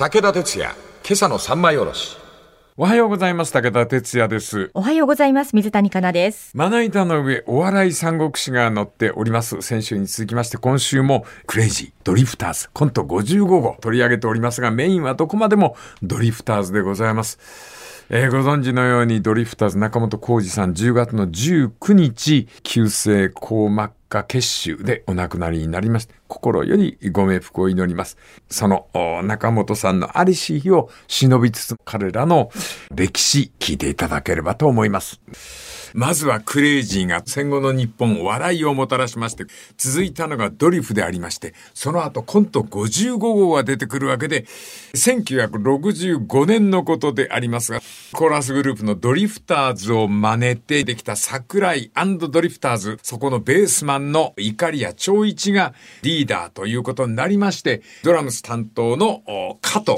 武田鉄矢、今朝の三枚おろし。おはようございます。武田哲也です。おはようございます。水谷香奈です。まな板の上、お笑い三国志が載っております。先週に続きまして、今週もクレイジー、ドリフターズ、コント55号取り上げておりますが、メインはどこまでもドリフターズでございます。えーご存知のようにドリフターズ中本浩二さん10月の19日、急性硬膜下血腫でお亡くなりになりました、心よりご冥福を祈ります。その中本さんのありし日を忍びつつ彼らの歴史聞いていただければと思います。まずはクレイジーが戦後の日本笑いをもたらしまして、続いたのがドリフでありまして、その後コント55号が出てくるわけで、1965年のことでありますが、コーラスグループのドリフターズを真似てできた桜井ドリフターズ、そこのベースマンの怒りや長一がリーダーということになりまして、ドラムス担当の加藤、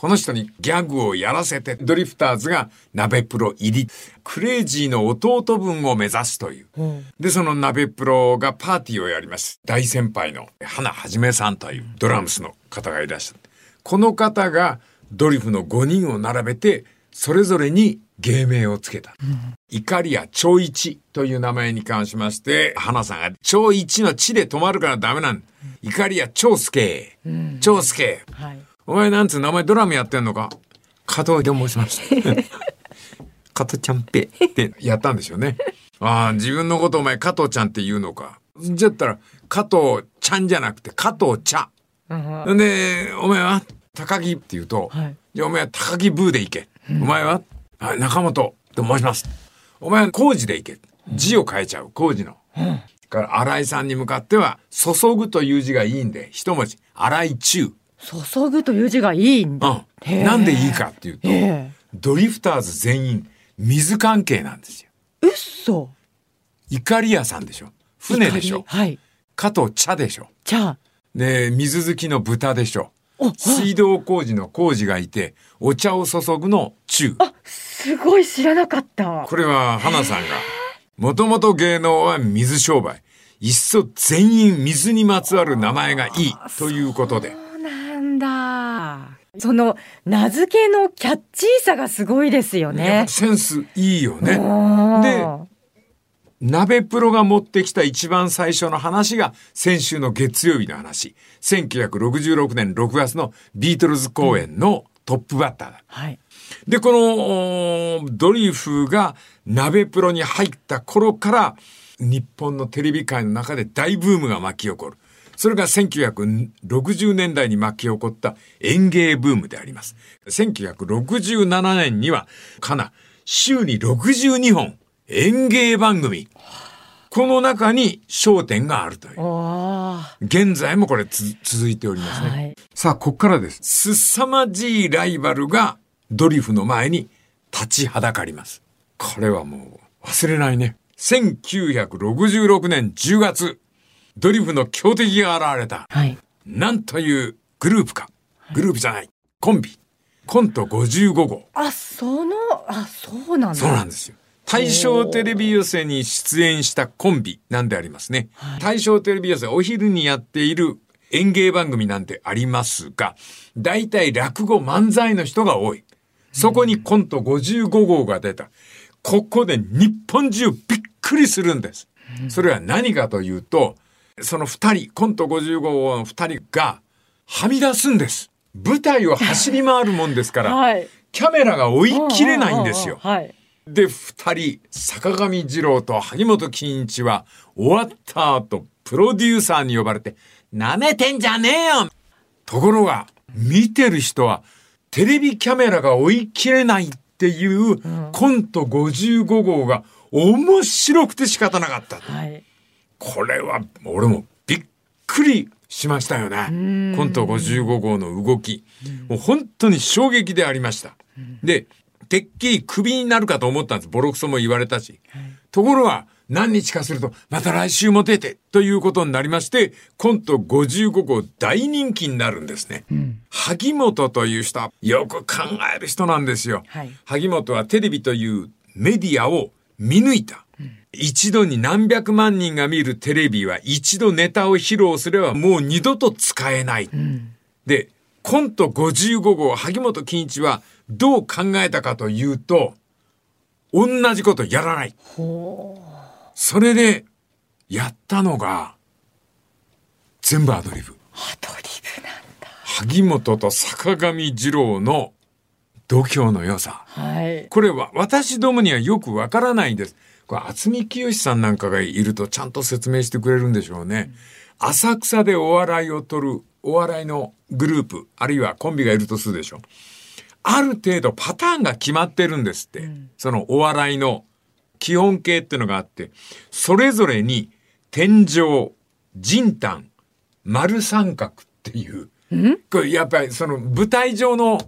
この人にギャグをやらせて、ドリフターズが鍋プロ入り、クレイジーの弟分を目指すという。で、その鍋プロがパーティーをやります。大先輩の花はじめさんというドラムスの方がいらっしゃる。この方がドリフの5人を並べて、それぞれに芸名をつけた。怒りや超一という名前に関しまして、花さんが超一の地で止まるからダメなん。怒りや超助、超助。はい。お前なんつう名前ドラムやってんのか？加藤で申します。加藤ちゃんぺってやったんでしょうね。ああ、自分のことお前加藤ちゃんって言うのか。じゃったら、加藤ちゃんじゃなくて加藤茶。んで、お前は高木って言うと、はいじゃあお前は高木ブーで行け。お前は、あ中本と申します。お前は工事で行け。字を変えちゃう、工事の。から、新井さんに向かっては、注ぐという字がいいんで、一文字、新井中。注ぐという字がいいんだ。うん。なんでいいかっていうと、えドリフターズ全員、水関係なんですよ。え。うっそ。怒り屋さんでしょ。船でしょ。はい。加藤茶でしょ。じゃあ、で、水好きの豚でしょ。お、水道工事の工事がいて、お茶を注ぐの中。すごい知らなかった。これは花さんが、もともと芸能は水商売。いっそ全員水にまつわる名前がいいということで。だ。その、名付けのキャッチーさがすごいですよねぱ。センスいいよね。で、鍋プロが持ってきた一番最初の話が先週の月曜日の話。1966年6月のビートルズ公演のトップバッターだ。はい。で、このおドリフが鍋プロに入った頃から日本のテレビ界の中で大ブームが巻き起こる。それが1960年代に巻き起こった演芸ブームであります。1967年には、かな、週に62本演芸番組。この中に焦点があるという。現在もこれつ続いておりますね。はい。さあ、こっからです。すさまじいライバルがドリフの前に立ちはだかります。これはもう忘れないね。1966年10月、ドリフの強敵が現れた。はい。なんというグループか。グループじゃない。コンビ。コント55号。あ、その、あ、そうなんだ。そうなんですよ。大正テレビ寄せに出演したコンビなんでありますね。大正テレビ寄せお昼にやっている演芸番組なんてありますが、大体落語漫才の人が多い。そこにコント55号が出た。ここで日本中びっくりするんです。それは何かというと、その二人、コント55号の二人がはみ出すんです。舞台を走り回るもんですから、はい。キャメラが追い切れないんですよ。はい。で、二人、坂上二郎と萩本欽一は、終わった後、プロデューサーに呼ばれて、舐めてんじゃねえよところが、見てる人は、テレビキャメラが追い切れないっていう、コント55号が面白くて仕方なかった。はい。これは、俺もびっくりしましたよね。コント55号の動き。もう本当に衝撃でありました。で、てっきりクビになるかと思ったんです。ボロクソも言われたし。ところが、何日かすると、また来週も出て、ということになりまして、コント55号大人気になるんですね。萩本という人は、よく考える人なんですよ。はい萩本はテレビというメディアを見抜いた。一度に何百万人が見るテレビは一度ネタを披露すればもう二度と使えない。で、コント55号、萩本欽一はどう考えたかというと、同じことやらない。それで、やったのが、全部アドリブ。アドリブなんだ。萩本と坂上二郎の度胸の良さ。はい。これは私どもにはよくわからないんです。これ、渥美清さんなんかがいるとちゃんと説明してくれるんでしょうね。浅草でお笑いを取るお笑いのグループ、あるいはコンビがいるとするでしょ。ある程度パターンが決まってるんですって。そのお笑いの基本形っていうのがあって、それぞれに天井、人丹、丸三角っていう、これやっぱりその舞台上の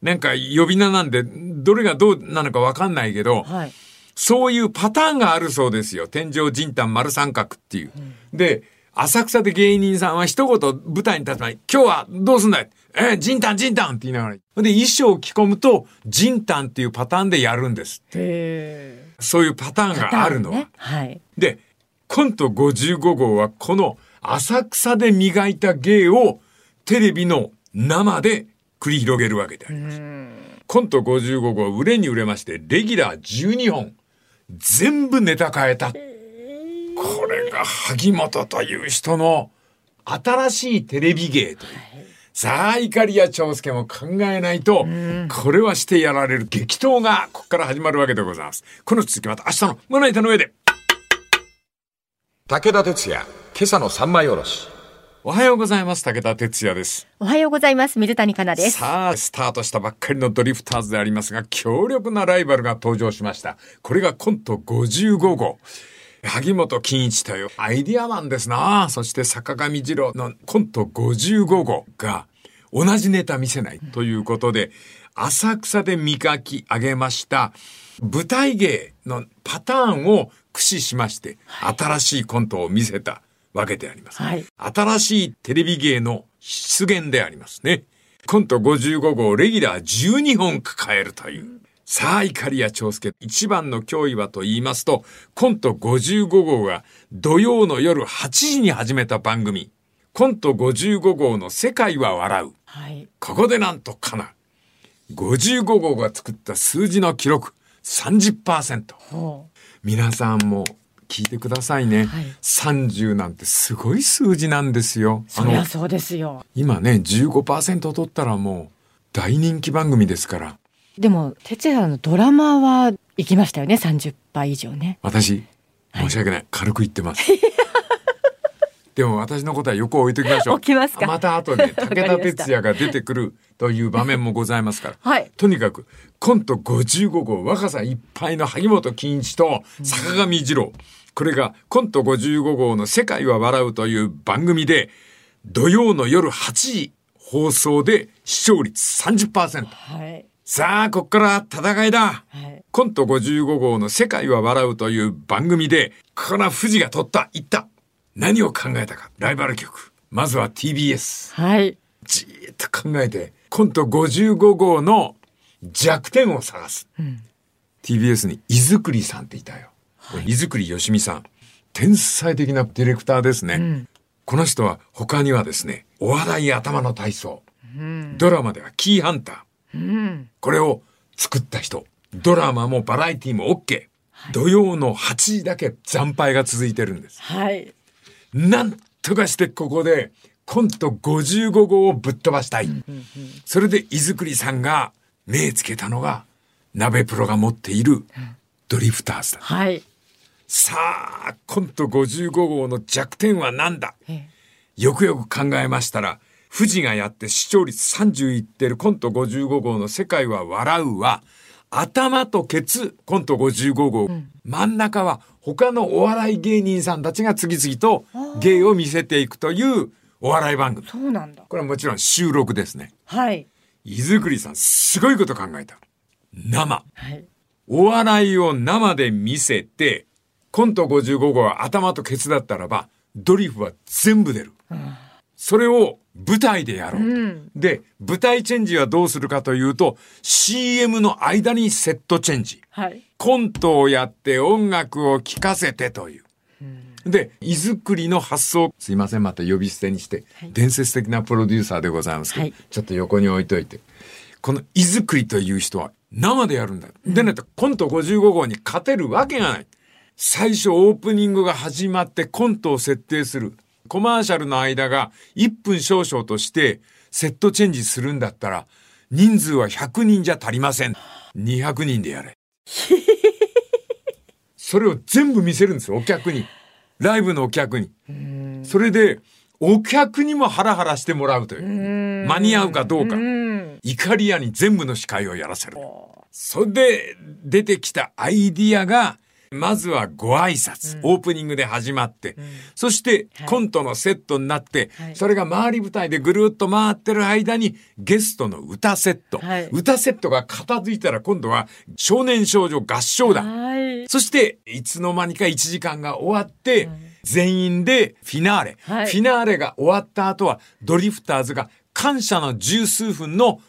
なんか呼び名なんで、どれがどうなのかわかんないけど、はい。そういうパターンがあるそうですよ。天井人丹丸三角っていう。で、浅草で芸人さんは一言舞台に立つ前に、今日はどうすんだい？え、人丹人丹って言いながら。で、衣装を着込むと、人丹っていうパターンでやるんです。へそういうパターンがあるのは。ね。はい。で、コント55号はこの浅草で磨いた芸をテレビの生で繰り広げるわけであります。コント55号は売れに売れまして、レギュラー12本、全部ネタ変えた。これが萩本という人の新しいテレビ芸という。さあ、怒りや長介も考えないと、これはしてやられる激闘がここから始まるわけでございます。この続きまた明日の胸板の上で。武田鉄矢、今朝の三枚おろし。おはようございます。武田哲也です。おはようございます。水谷香奈です。さあ、スタートしたばっかりのドリフターズでありますが、強力なライバルが登場しました。これがコント55号。萩本欽一というアイディアマンですな。そして坂上二郎のコント55号が同じネタ見せないということで、浅草で磨き上げました舞台芸のパターンを駆使しまして、新しいコントを見せたわけであります。はい新しいテレビ芸の出現でありますね。コント55号レギュラー12本抱えるという。さあ、怒りや長介。一番の脅威はと言いますと、コント55号が土曜の夜8時に始めた番組。コント55号の世界は笑う。はい。ここでなんとかな。55号が作った数字の記録30%。ほ皆さんも聞いてくださいね。はい30なんてすごい数字なんですよ。う。そりゃそうですよ。今ね、15%取ったらもう大人気番組ですから。でも、哲也さんのドラマは行きましたよね。30倍以上ね。私、申し訳ない。軽く言ってます。でも私のことは横置いときましょう。置きますか？また後で武田りました鉄矢が出てくるという場面もございますから。はいとにかく、コント55号若さいっぱいの萩本欽一と坂上二郎。これがコント55号の世界は笑うという番組で、土曜の夜8時放送で視聴率30%。はい。さあ、こっから戦いだ。はい。コント55号の世界は笑うという番組で、この富士が取った、言った。何を考えたか。ライバル局。まずは TBS。はい。じーっと考えて、コント55号の弱点を探す。TBS に井作りさんっていたよ。井作よしみさん。天才的なディレクターですね。この人は他にはですね、お笑い頭の体操。ドラマではキーハンター。これを作った人。ドラマもバラエティも OK。土曜の8時だけ惨敗が続いてるんです。はい。なんとかしてここでコント55号をぶっ飛ばしたい。それで井作さんが目つけたのが鍋プロが持っているドリフターズだ。はい。さあ、コント55号の弱点は何だ？えよくよく考えましたら、富士がやって視聴率30いってるコント55号の世界は笑うは、頭とケツコント55号、真ん中は他のお笑い芸人さんたちが次々と芸を見せていくというお笑い番組。そうなんだ。これはもちろん収録ですね。はい。井作さんすごいこと考えた。生。はい。お笑いを生で見せて、コント55号は頭とケツだったらば、ドリフは全部出る。それを舞台でやろうと、うんで、舞台チェンジはどうするかというと、CM の間にセットチェンジ。はい。コントをやって音楽を聴かせてという。で、居作りの発想、すいません、また呼び捨てにして、はい伝説的なプロデューサーでございますけど、はいちょっと横に置いといて。この居作りという人は生でやるんだ。でね、コント55号に勝てるわけがない。最初オープニングが始まってコントを設定する。コマーシャルの間が1分少々としてセットチェンジするんだったら人数は100人じゃ足りません。200人でやれ。それを全部見せるんですよ、お客に。ライブのお客に。それで、お客にもハラハラしてもらうという。間に合うかどうか。うん。怒り屋に全部の司会をやらせる。それで出てきたアイディアが、まずはご挨拶、オープニングで始まって、そしてはい。コントのセットになって、はい。それが回り舞台でぐるっと回ってる間にゲストの歌セット、はい。歌セットが片付いたら今度は少年少女合唱団、はい。そして、いつの間にか1時間が終わって、全員でフィナーレ。はい。フィナーレが終わった後は、ドリフターズが感謝の十数分の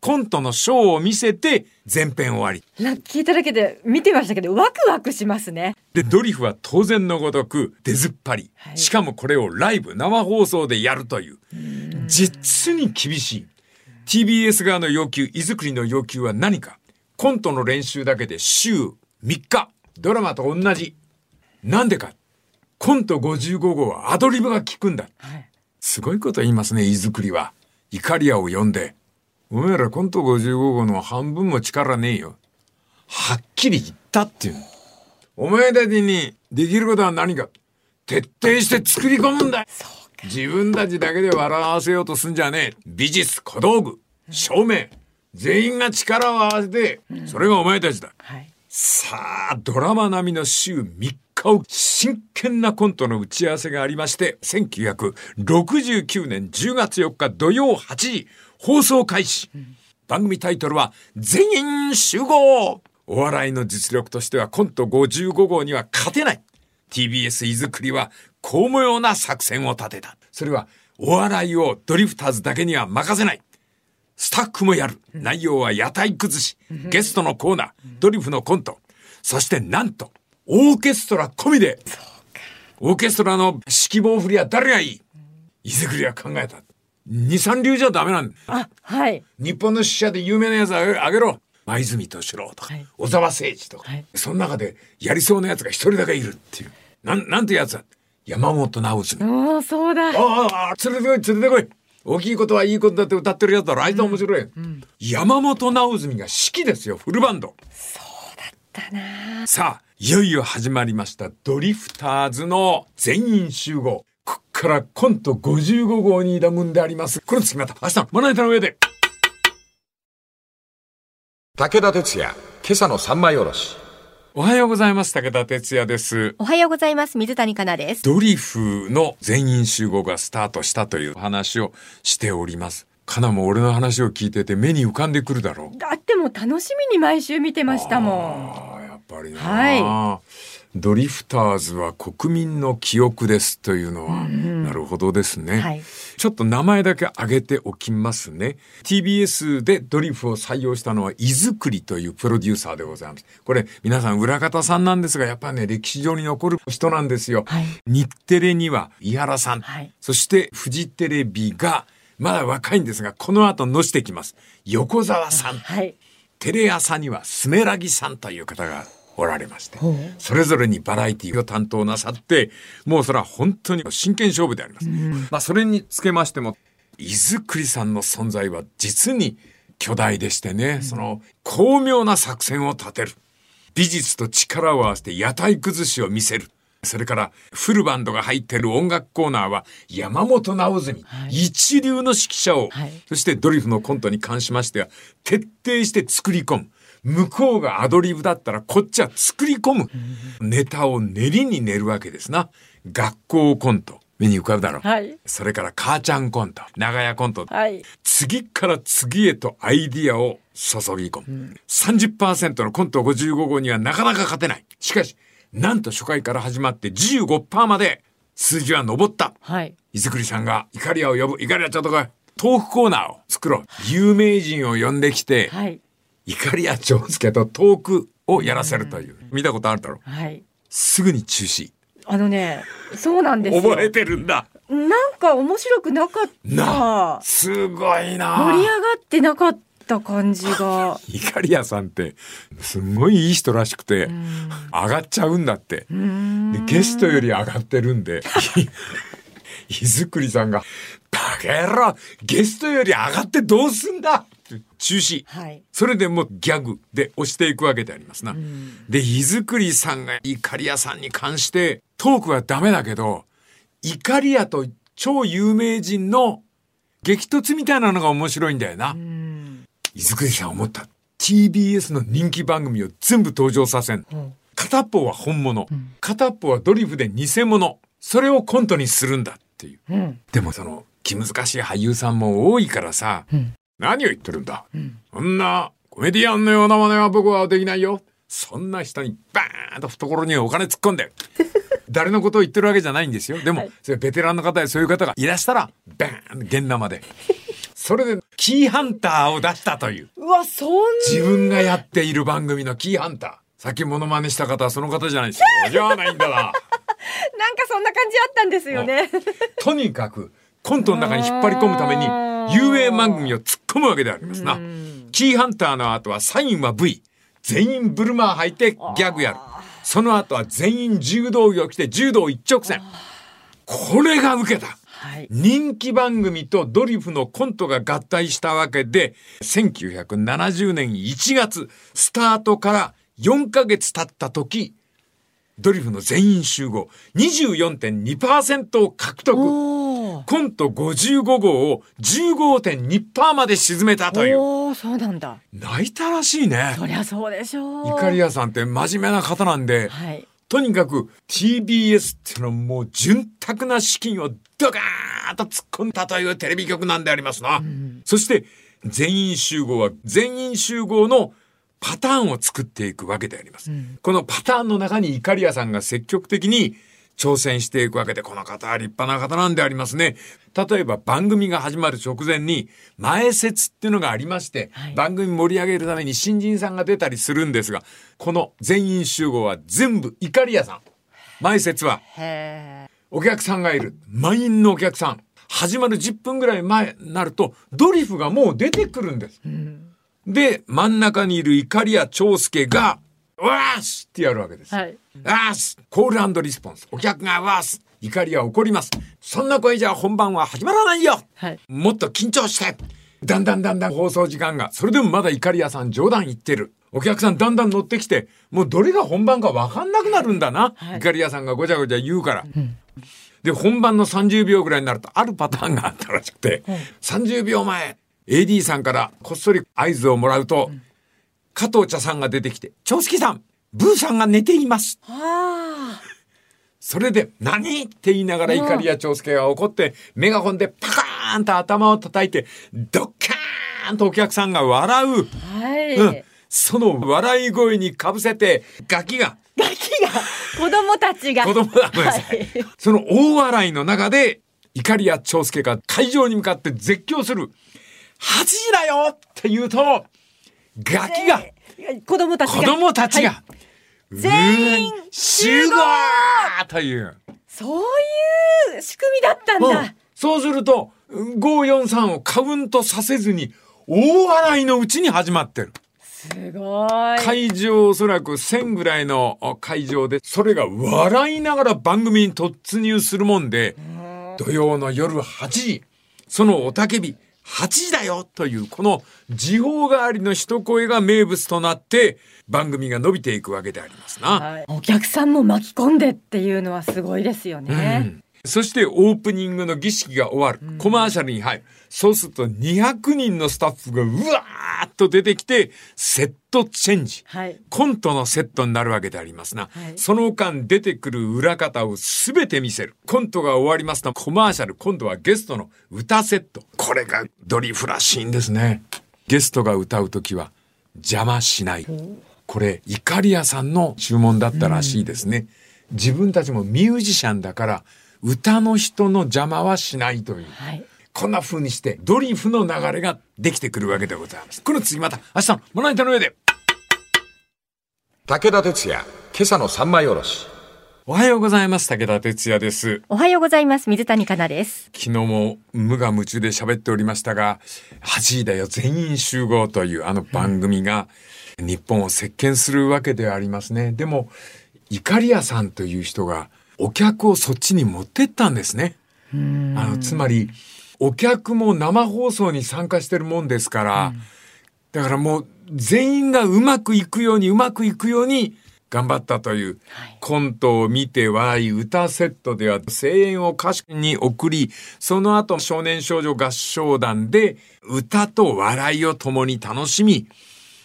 コントのショーを見せて、全編終わり。聞いただけで見てましたけど、ワクワクしますね。で、ドリフは当然のごとく出ずっぱり。はいしかもこれをライブ、生放送でやるという。実に厳しい。TBS 側の要求、居作りの要求は何かコントの練習だけで週3日。ドラマと同じ。なんでかコント55号はアドリブが効くんだ。はい。すごいこと言いますね、居作りは。イカリアを呼んで。お前らコント55号の半分も力ねえよ。はっきり言ったっていうの。お前たちにできることは何か。徹底して作り込むんだ。自分たちだけで笑わせようとすんじゃねえ。美術、小道具、照明。全員が力を合わせて、それがお前たちだ。はい。さあ、ドラマ並みの週3日を真剣なコントの打ち合わせがありまして、1969年10月4日土曜8時、放送開始。番組タイトルは、全員集合お笑いの実力としてはコント55号には勝てない。TBS 居作りは巧妙な作戦を立てた。それは、お笑いをドリフターズだけには任せない。スタッフもやる。内容は屋台崩し。ゲストのコーナー、ドリフのコント。そしてなんと、オーケストラ込みで。オーケストラの指揮棒振りは誰がいい？伊勢栗は考えた。二三流じゃダメなんだ。あ、はい。日本の死者で有名なやつあげろ。前泉敏郎とか、はい小沢誠二とか、はいその中でやりそうなやつが一人だけいるっていう。なん、なんてやつだ？山本直澄。おお、そうだ。ああ、ああ連れてこい、連れてこい。大きいことはいいことだって歌ってるやつだろ。あいつは面白い。山本直澄が指揮ですよ、フルバンド。だな。さあ、いよいよ始まりました。ドリフターズの全員集合。からコント55号に挑むんであります。この次また明日のまな板の上で。武田鉄矢、今朝の三枚おろし。おはようございます。武田哲也です。おはようございます。水谷香奈です。ドリフの全員集合がスタートしたという話をしております。かなも俺の話を聞いてて目に浮かんでくるだろう。だってもう楽しみに毎週見てましたもああ、やっぱりな、はドリフターズは国民の記憶ですというのは、なるほどですね。はいちょっと名前だけ挙げておきますね。TBS でドリフを採用したのは、井作りというプロデューサーでございます。これ、皆さん裏方さんなんですが、やっぱね、歴史上に残る人なんですよ。はい日テレには井原さん、はいそしてフジテレビが、まだ若いんですが、この後のしてきます。横澤さん。ん。はい。テレ朝にはスメラギさんという方がおられまして、それぞれにバラエティを担当なさって、もうそれは本当に真剣勝負であります。まあそれにつけましても、伊豆栗さんの存在は実に巨大でしてね、その巧妙な作戦を立てる。美術と力を合わせて屋台崩しを見せる。それから、フルバンドが入ってる音楽コーナーは、山本直澄、一流の指揮者を、はいそしてドリフのコントに関しましては、徹底して作り込む。向こうがアドリブだったら、こっちは作り込む。ネタを練りに練るわけですな。学校コント。目に浮かぶだろう。はいそれから、母ちゃんコント。長屋コント。はい。次から次へとアイディアを注ぎ込む。30%のコント55号にはなかなか勝てない。しかし、なんと初回から始まって15%まで数字は上った。はい。伊豆栗さんがイカリアを呼ぶ。イカリアちょっと来い。トークコーナーを作ろう。有名人を呼んできて、はい。イカリア長介とトークをやらせるという。見たことあるだろう。はい。すぐに中止。あのね、そうなんですよ。覚えてるんだ。なんか面白くなかっなた。すごいな。盛り上がってなかった感じが。イカリアさんって、すんごいいい人らしくて、上がっちゃうんだって。でゲストより上がってるんで、い ずくりさんが、バカ野郎ゲストより上がってどうすんだ中止。はい。それでもうギャグで押していくわけでありますな。で、いずくりさんがイカリアさんに関して、トークはダメだけど、イカリアと超有名人の激突みたいなのが面白いんだよな。いずくりさん思った。TBS の人気番組を全部登場させん。片っぽは本物、片っぽはドリフで偽物。それをコントにするんだっていう。うん。でもその気難しい俳優さんも多いからさ、何を言ってるんだ、そんなコメディアンのような真似は僕はできないよ。そんな人にバーンと懐にお金突っ込んで。誰のことを言ってるわけじゃないんですよ。でも、それベテランの方でそういう方がいらしたら、バーン現生で。それで、キーハンターを出したという。うわ、そん自分がやっている番組のキーハンター。さっきモノマネした方はその方じゃないですよ。じゃないんだな。なんかそんな感じあったんですよね。とにかくコントの中に引っ張り込むために有名番組を突っ込むわけでありますな。キーハンターの後はサインは V。全員ブルマー履いてギャグやる。その後は全員柔道着を着て柔道一直線。これが受けた。はい。人気番組とドリフのコントが合体したわけで、1970年1月、スタートから4ヶ月経った時、ドリフの全員集合、24.2%を獲得。コント55号を15.2%まで沈めたという。おーそうなんだ。泣いたらしいね。そりゃそうでしょう。イカリアさんって真面目な方なんで、はい。とにかく TBS っていうのはもう潤沢な資金をドカーンと突っ込んだというテレビ局なんでありますな。そして全員集合は全員集合のパターンを作っていくわけであります。このパターンの中にイカリアさんが積極的に挑戦していくわけで、この方は立派な方なんでありますね。例えば番組が始まる直前に前説っていうのがありまして、はい番組盛り上げるために新人さんが出たりするんですが、この全員集合は全部イカリアさん。前説は。お客さんがいる。満員のお客さん。始まる10分ぐらい前になると、ドリフがもう出てくるんです。で、真ん中にいるイカリア長介が、わーしってやるわけです。はい。わーしコールリスポンス。お客がわーしイカリア怒ります。そんな声じゃ本番は始まらないよはい。もっと緊張してだんだんだんだん放送時間が、それでもまだイカリアさん冗談言ってる。お客さんだんだん乗ってきて、もうどれが本番かわかんなくなるんだな。はいイカリアさんがごちゃごちゃ言うから。で、本番の30秒ぐらいになると、あるパターンがあったらしくて、30秒前、AD さんからこっそり合図をもらうと、加藤茶さんが出てきて、長介さん、ブーさんが寝ています。あそれで、何？って言いながらイカリア長介が怒って、メガホンでパカーンと頭を叩いて、ドッカーンとお客さんが笑う。あ。はい。うん。その笑い声にかぶせて、ガキが、ガキが、子供たちが。子供だ、ごめんなさいはい。その大笑いの中で、イカリア長介が会場に向かって絶叫する。8時だよって言うと、ガキが、子供たちが。子供たちが、はい全員集合という。そういう仕組みだったんうんだ。そうすると、543をカウントさせずに、大笑いのうちに始まってる。すごい。会場おそらく1000ぐらいの会場で、それが笑いながら番組に突入するもんで、土曜の夜8時、そのおたけび、8時だよという、この時報代わりの一声が名物となって、番組が伸びていくわけでありますな。はいお客さんも巻き込んでっていうのはすごいですよね。そしてオープニングの儀式が終わる。コマーシャルに入る。そうすると200人のスタッフがうわーっと出てきて、セットチェンジ。はい。コントのセットになるわけでありますな。はいその間出てくる裏方をすべて見せる。コントが終わりますと、コマーシャル、今度はゲストの歌セット。これがドリフらしいんですね。ゲストが歌うときは邪魔しない。これ、イカリアさんの注文だったらしいですね。自分たちもミュージシャンだから、歌の人の邪魔はしないという。はい。こんな風にして、ドリフの流れができてくるわけでございます。この次また、明日のまな板の上で。武田鉄矢、今朝の三枚おろし。おはようございます。武田哲也です。おはようございます。水谷香奈です。昨日も無我夢中で喋っておりましたが、8時だよ全員集合というあの番組が日本を席巻するわけではありますね。でも、イカリアさんという人がお客をそっちに持ってったんですね。あの、つまり、お客も生放送に参加してるもんですから、だからもう全員がうまくいくようにうまくいくように頑張ったという、コントを見て笑い、歌セットでは声援を歌手に送り、その後少年少女合唱団で歌と笑いを共に楽しみ、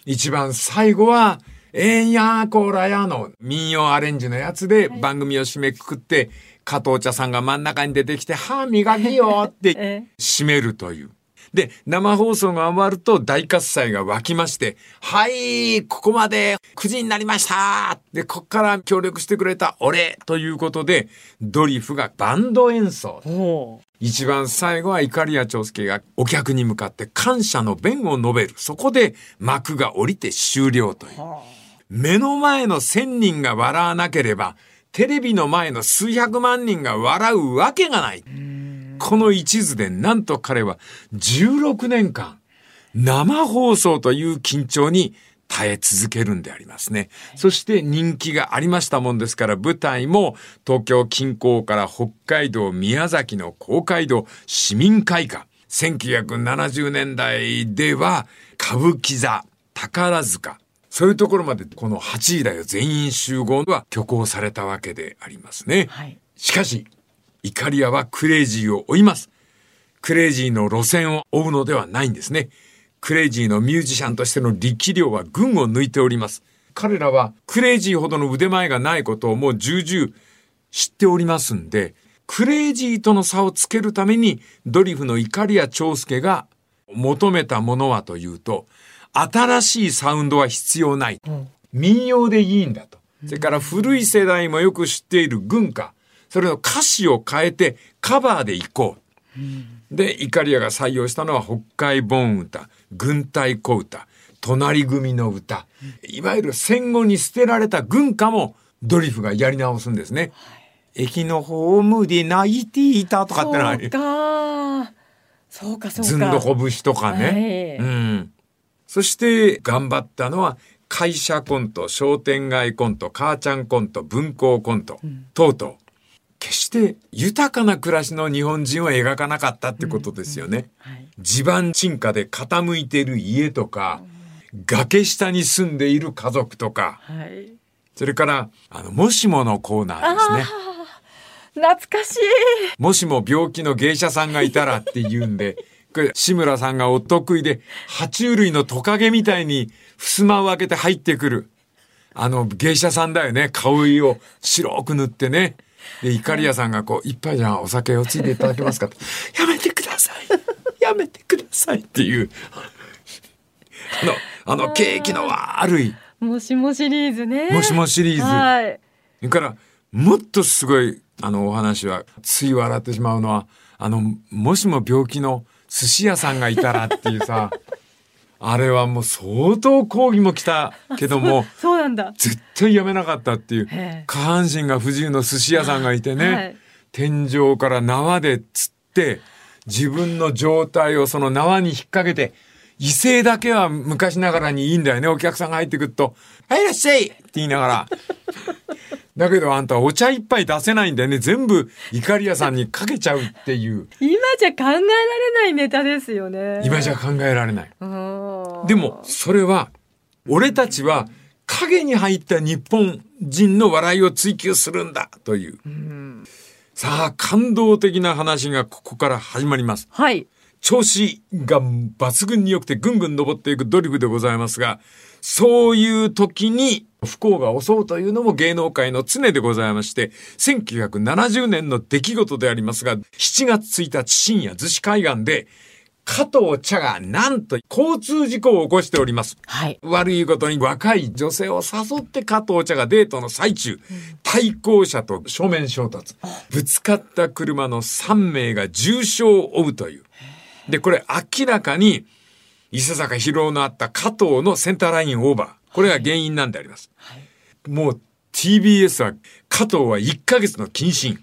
一番最後は、えんやーこらやの民謡アレンジのやつで番組を締めくくって、加藤茶さんが真ん中に出てきて、歯磨きよって え締めるという。で、生放送が終わると大喝采が湧きまして、はい、ここまで9時になりましたで、こっから協力してくれた俺ということで、ドリフがバンド演奏。お一番最後はイカリア長介がお客に向かって感謝の弁を述べる。そこで幕が降りて終了という。目の前の千人が笑わなければ、テレビの前の数百万人が笑うわけがない。この一途でなんと彼は16年間生放送という緊張に耐え続けるんでありますね。そして人気がありましたもんですから舞台も東京近郊から北海道宮崎の公会堂市民会館1970年代では歌舞伎座宝塚そういうところまでこの8時だよ全員集合は挙行されたわけでありますね。はい。しかし、いかりやはクレイジーを追います。クレイジーの路線を追うのではないんですね。クレイジーのミュージシャンとしての力量は群を抜いております。彼らはクレイジーほどの腕前がないことをもう重々知っておりますんで、クレイジーとの差をつけるためにドリフのイカリア長介が求めたものはというと、新しいサウンドは必要ない。民謡でいいんだと。それから古い世代もよく知っている軍歌。それの歌詞を変えてカバーでいこう。で、イカリアが採用したのは北海盆歌、軍隊小歌、隣組の歌。いわゆる戦後に捨てられた軍歌もドリフがやり直すんですね。駅のホームで泣いていたとかってのはそうか。そうか、そうか。ずんどこ節とかね。はいうん。そして頑張ったのは会社コント、商店街コント、母ちゃんコント、文庫コント、等々。決して豊かな暮らしの日本人を描かなかったってことですよね。はい。地盤沈下で傾いている家とか、崖下に住んでいる家族とか、はい。それから、あの、もしものコーナーですね。懐かしい。もしも病気の芸者さんがいたらって言うんで、志村さんがお得意で、爬虫類のトカゲみたいに、襖を開けて入ってくる。あの、芸者さんだよね。顔色を白く塗ってね。で、イカリアさんがこう、一杯じゃあお酒をついていただけますか？と。やめてください。やめてくださいっていう。あの、あの、景気の悪い、もしもシリーズね。もしもシリーズ。はい。それから、もっとすごい、あの、お話は、つい笑ってしまうのは、あの、もしも病気の寿司屋さんがいたらっていうさ、あれはもう相当抗議も来たけども、そうなんだ。絶対やめなかったっていう下半身が不自由の寿司屋さんがいてね、はい天井から縄で釣って、自分の状態をその縄に引っ掛けて、威勢だけは昔ながらにいいんだよね。お客さんが入ってくると、はいいらっしゃいって言いながら。だけどあんたお茶一杯出せないんだよね。全部イカリアさんにかけちゃうっていう。今じゃ考えられないネタですよね。今じゃ考えられない。うんでも、それは、俺たちは影に入った日本人の笑いを追求するんだという。さあ、感動的な話がここから始まります。はい。調子が抜群に良くてぐんぐん登っていくドリフでございますが、そういう時に不幸が襲うというのも芸能界の常でございまして、1970年の出来事でありますが、7月1日深夜逗子海岸で、加藤茶がなんと交通事故を起こしております。はい。悪いことに若い女性を誘って加藤茶がデートの最中、対向車と正面衝突。ぶつかった車の3名が重傷を負うという。で、これ明らかに、伊勢坂疲労のあった加藤のセンターラインオーバー。これが原因なんであります。もう、TBS は加藤は1ヶ月の謹慎。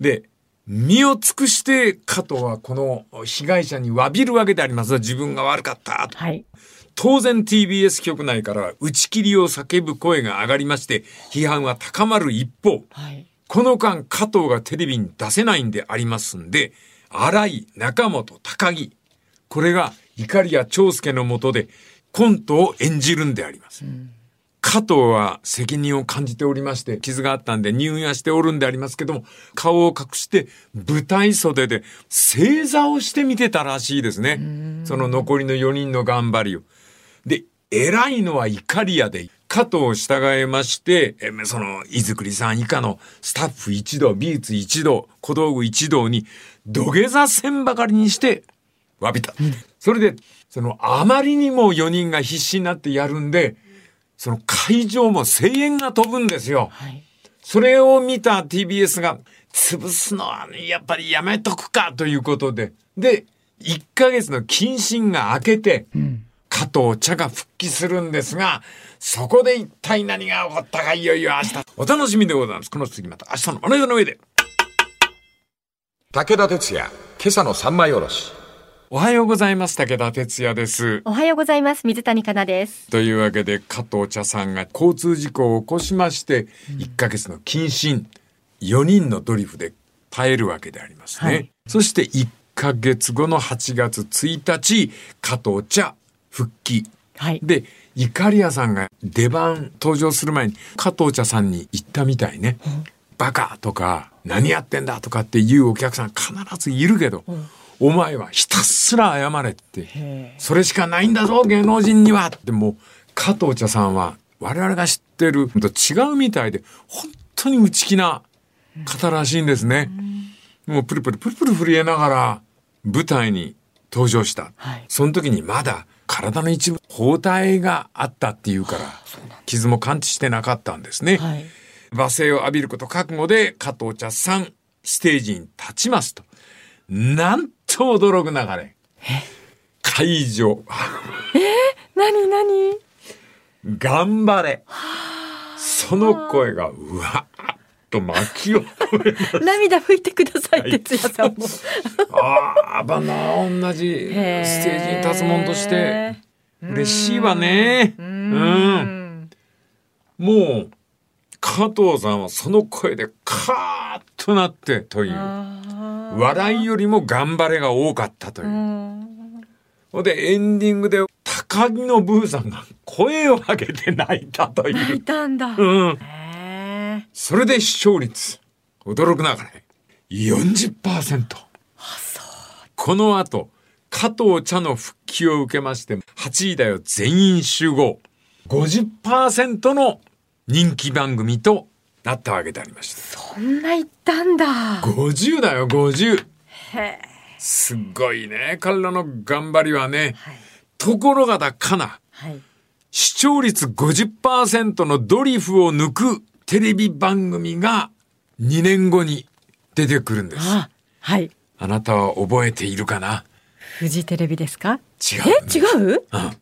で、身を尽くして加藤はこの被害者に詫びるわけであります。自分が悪かった。はい。当然 TBS 局内からは打ち切りを叫ぶ声が上がりまして、批判は高まる一方、はい。この間加藤がテレビに出せないんでありますんで、荒井、中本、高木、これが怒りや長介のもとでコントを演じるんであります。加藤は責任を感じておりまして、傷があったんで入院はしておるんでありますけども、顔を隠して舞台袖で正座をして見てたらしいですね。その残りの4人の頑張りを。で、偉いのは怒り屋で、加藤を従えまして、えその、井作さん以下のスタッフ一同、美術一同、小道具一同に土下座せんばかりにして、詫びた。それで、その、あまりにも4人が必死になってやるんで、その会場も声援が飛ぶんですよ。はい。それを見た TBS が、潰すのはやっぱりやめとくかということで。で、1ヶ月の謹慎が明けて、加藤茶が復帰するんですが、そこで一体何が起こったかいよいよ明日。お楽しみでございます。この次また明日のお願いの上で。武田鉄矢、今朝の三枚おろし。おはようございます。武田哲也です。おはようございます。水谷香奈です。というわけで加藤茶さんが交通事故を起こしまして、1ヶ月の謹慎、4人のドリフで耐えるわけでありますね。はいそして1ヶ月後の8月1日、加藤茶復帰。はい。で、イカリアさんが出番登場する前に加藤茶さんに言ったみたいね。バカとか、何やってんだとかっていうお客さん必ずいるけど、お前はひたすら謝れって。それしかないんだぞ、芸能人にはってもう、加藤茶さんは我々が知ってるのと違うみたいで、本当に内気な方らしいんですね。もうプルプルプルプル震えながら舞台に登場した。はいその時にまだ体の一部、包帯があったっていうから、傷も感知してなかったんですね。はい。罵声を浴びること覚悟で加藤茶さん、ステージに立ちますと。なんと驚く流れ。会場、何？何？頑張れ。その声が、うわーっと巻き起こる。涙拭いてください、哲也さんも。ああ、ばな、同じステージに立つもんとして、嬉しいわね。うん。もう、加藤さんはその声でカーッとなってという、笑いよりも頑張れが多かったという。ほんで、エンディングで高木のブーさんが声を上げて泣いたとい。泣いうたんだ。うん。へそれで視聴率、驚くながら、40%。この後、加藤茶の復帰を受けまして、8位だよ全員集合。50%の人気番組となったわけでありました。そんな言ったんだ。50だよ、50。へすごいね、彼らの頑張りはね。はい。ところがだかな、はい。視聴率50%のドリフを抜くテレビ番組が2年後に出てくるんです。あ、はい。あなたは覚えているかな？フジテレビですか？違えう、違う？うん。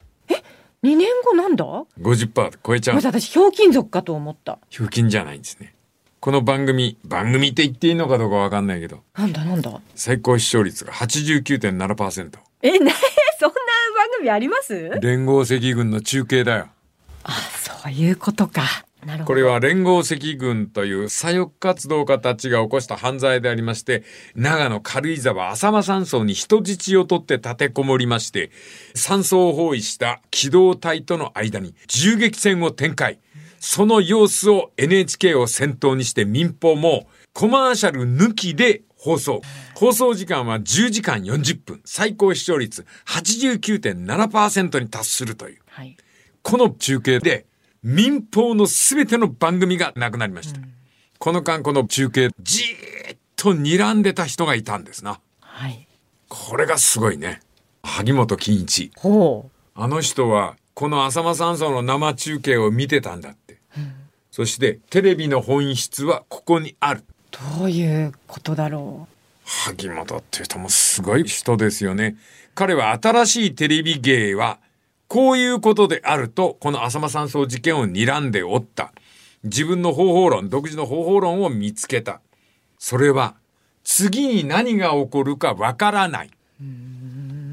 ?2 年後なんだ？50%超えちゃうま。ず私、ひょうきん族かと思った。ひょうきんじゃないんですね。この番組、番組って言っていいのかどうかわかんないけど、なんだなんだ？最高視聴率が89.7%。え、ね そんな番組あります？連合赤軍の中継だよ。あ、そういうことか。これは連合赤軍という左翼活動家たちが起こした犯罪でありまして、長野軽井沢浅間山荘に人質を取って立てこもりまして、山荘を包囲した機動隊との間に銃撃戦を展開。その様子を NHK を先頭にして民放もコマーシャル抜きで放送。放送時間は10時間40分。最高視聴率89.7%に達するという。はい。この中継で民放のすべての番組がなくなりました。この間この中継じーっと睨んでた人がいたんですな。はい。これがすごいね。萩本欽一。ほあの人はこの浅間山荘の生中継を見てたんだって。そしてテレビの本質はここにある。う。どういうことだろ萩本っていう人もすごい人ですよね。彼は新しいテレビ芸はこういうことであると、この浅間山荘事件を睨んでおった。自分の方法論、独自の方法論を見つけた。それは、次に何が起こるかわからない。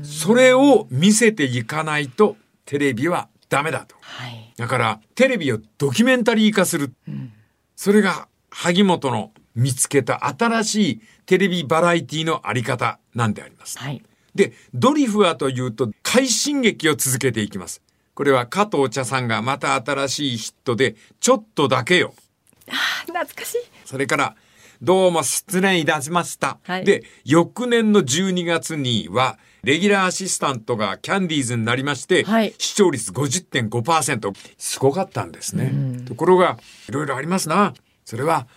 それを見せていかないと、テレビはダメだと。はい。だから、テレビをドキュメンタリー化する。それが、萩本の見つけた新しいテレビバラエティのあり方なんであります。はい。で、ドリフはというと、快進撃を続けていきます。これは加藤茶さんがまた新しいヒットで、ちょっとだけよ。懐かしい。それから、どうも失礼いたしました。はいで、翌年の12月には、レギュラーアシスタントがキャンディーズになりまして、はい視聴率50.5%。すごかったんですね。ところが、いろいろありますな。それは、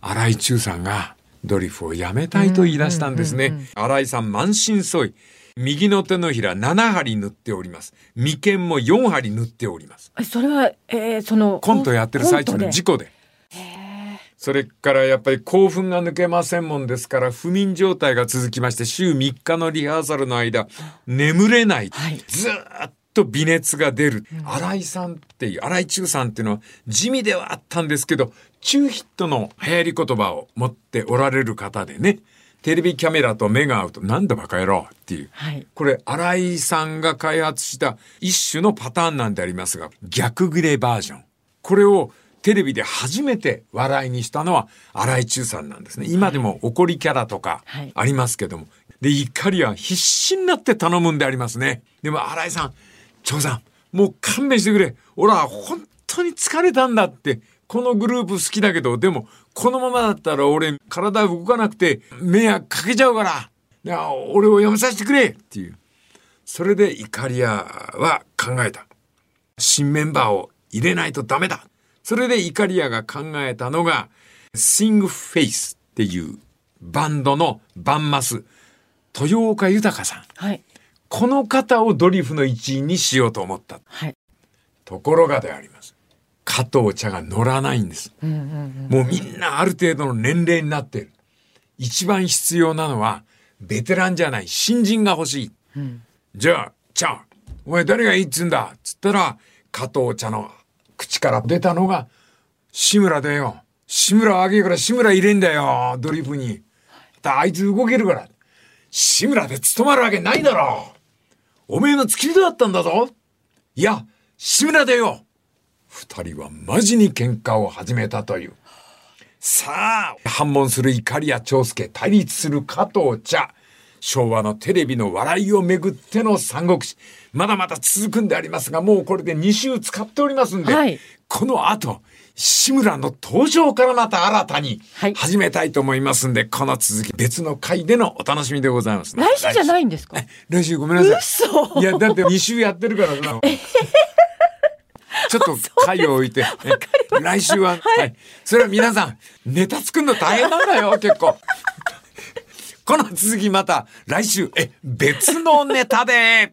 荒井中さんがドリフをやめたいと言い出したんですね。荒井さん満身創痍。右の手のひら7針塗っております。眉間も4針塗っております。えそれは、えー、その。コントやってる最中の事故で。それからやっぱり興奮が抜けませんもんですから不眠状態が続きまして週3日のリハーサルの間眠れない、はいずーっと微熱が出る、新井さんっていう新井中さんっていうのは地味ではあったんですけど中ヒットの流行り言葉を持っておられる方でねテレビキャメラと目が合うとなんだバカ野郎っていうはい。これ、新井さんが開発した一種のパターンなんでありますが、逆グレバージョン。これをテレビで初めて笑いにしたのは新井中さんなんですね。今でも怒りキャラとかはいありますけども。で、怒りは必死になって頼むんでありますね。でも新井さん、長さん、もう勘弁してくれ。俺は本当に疲れたんだって。このグループ好きだけど、でも、このままだったら俺、体動かなくて、迷惑かけちゃうから。いや、俺を辞めさせてくれっていう。それでイカリアは考えた。新メンバーを入れないとダメだ。それでイカリアが考えたのが、Sing Face っていうバンドのバンマス、豊岡豊さん。はい。この方をドリフの一員にしようと思った。はい。ところがであります。加藤茶が乗らないんです。うんうんもうみんなある程度の年齢になっている。一番必要なのは、ベテランじゃない、新人が欲しい。じゃあ、茶、お前誰がいいっつんだつったら、加藤茶の口から出たのが、志村だよ。志村あげるから志村入れんだよ、ドリフに。だあいつ動けるから。志村で務まるわけないだろおめえの付き人だったんだぞいや、志村だよ二人はマジに喧嘩を始めたという。さあ、反問する怒りや長介、対立する加藤茶。昭和のテレビの笑いをめぐっての三国志。まだまだ続くんでありますが、もうこれで2週使っておりますんで、はいこの後、志村の登場からまた新たにはい始めたいと思いますんで、この続き別の回でのお楽しみでございます、来週じゃないんですか？来週ごめんなさい。嘘いや、だって2週やってるからな。ちょっと回を置いて、え来週は、はい、それは皆さん、ネタ作るの大変なんだよ、結構。この続きまた来週、え、別のネタで。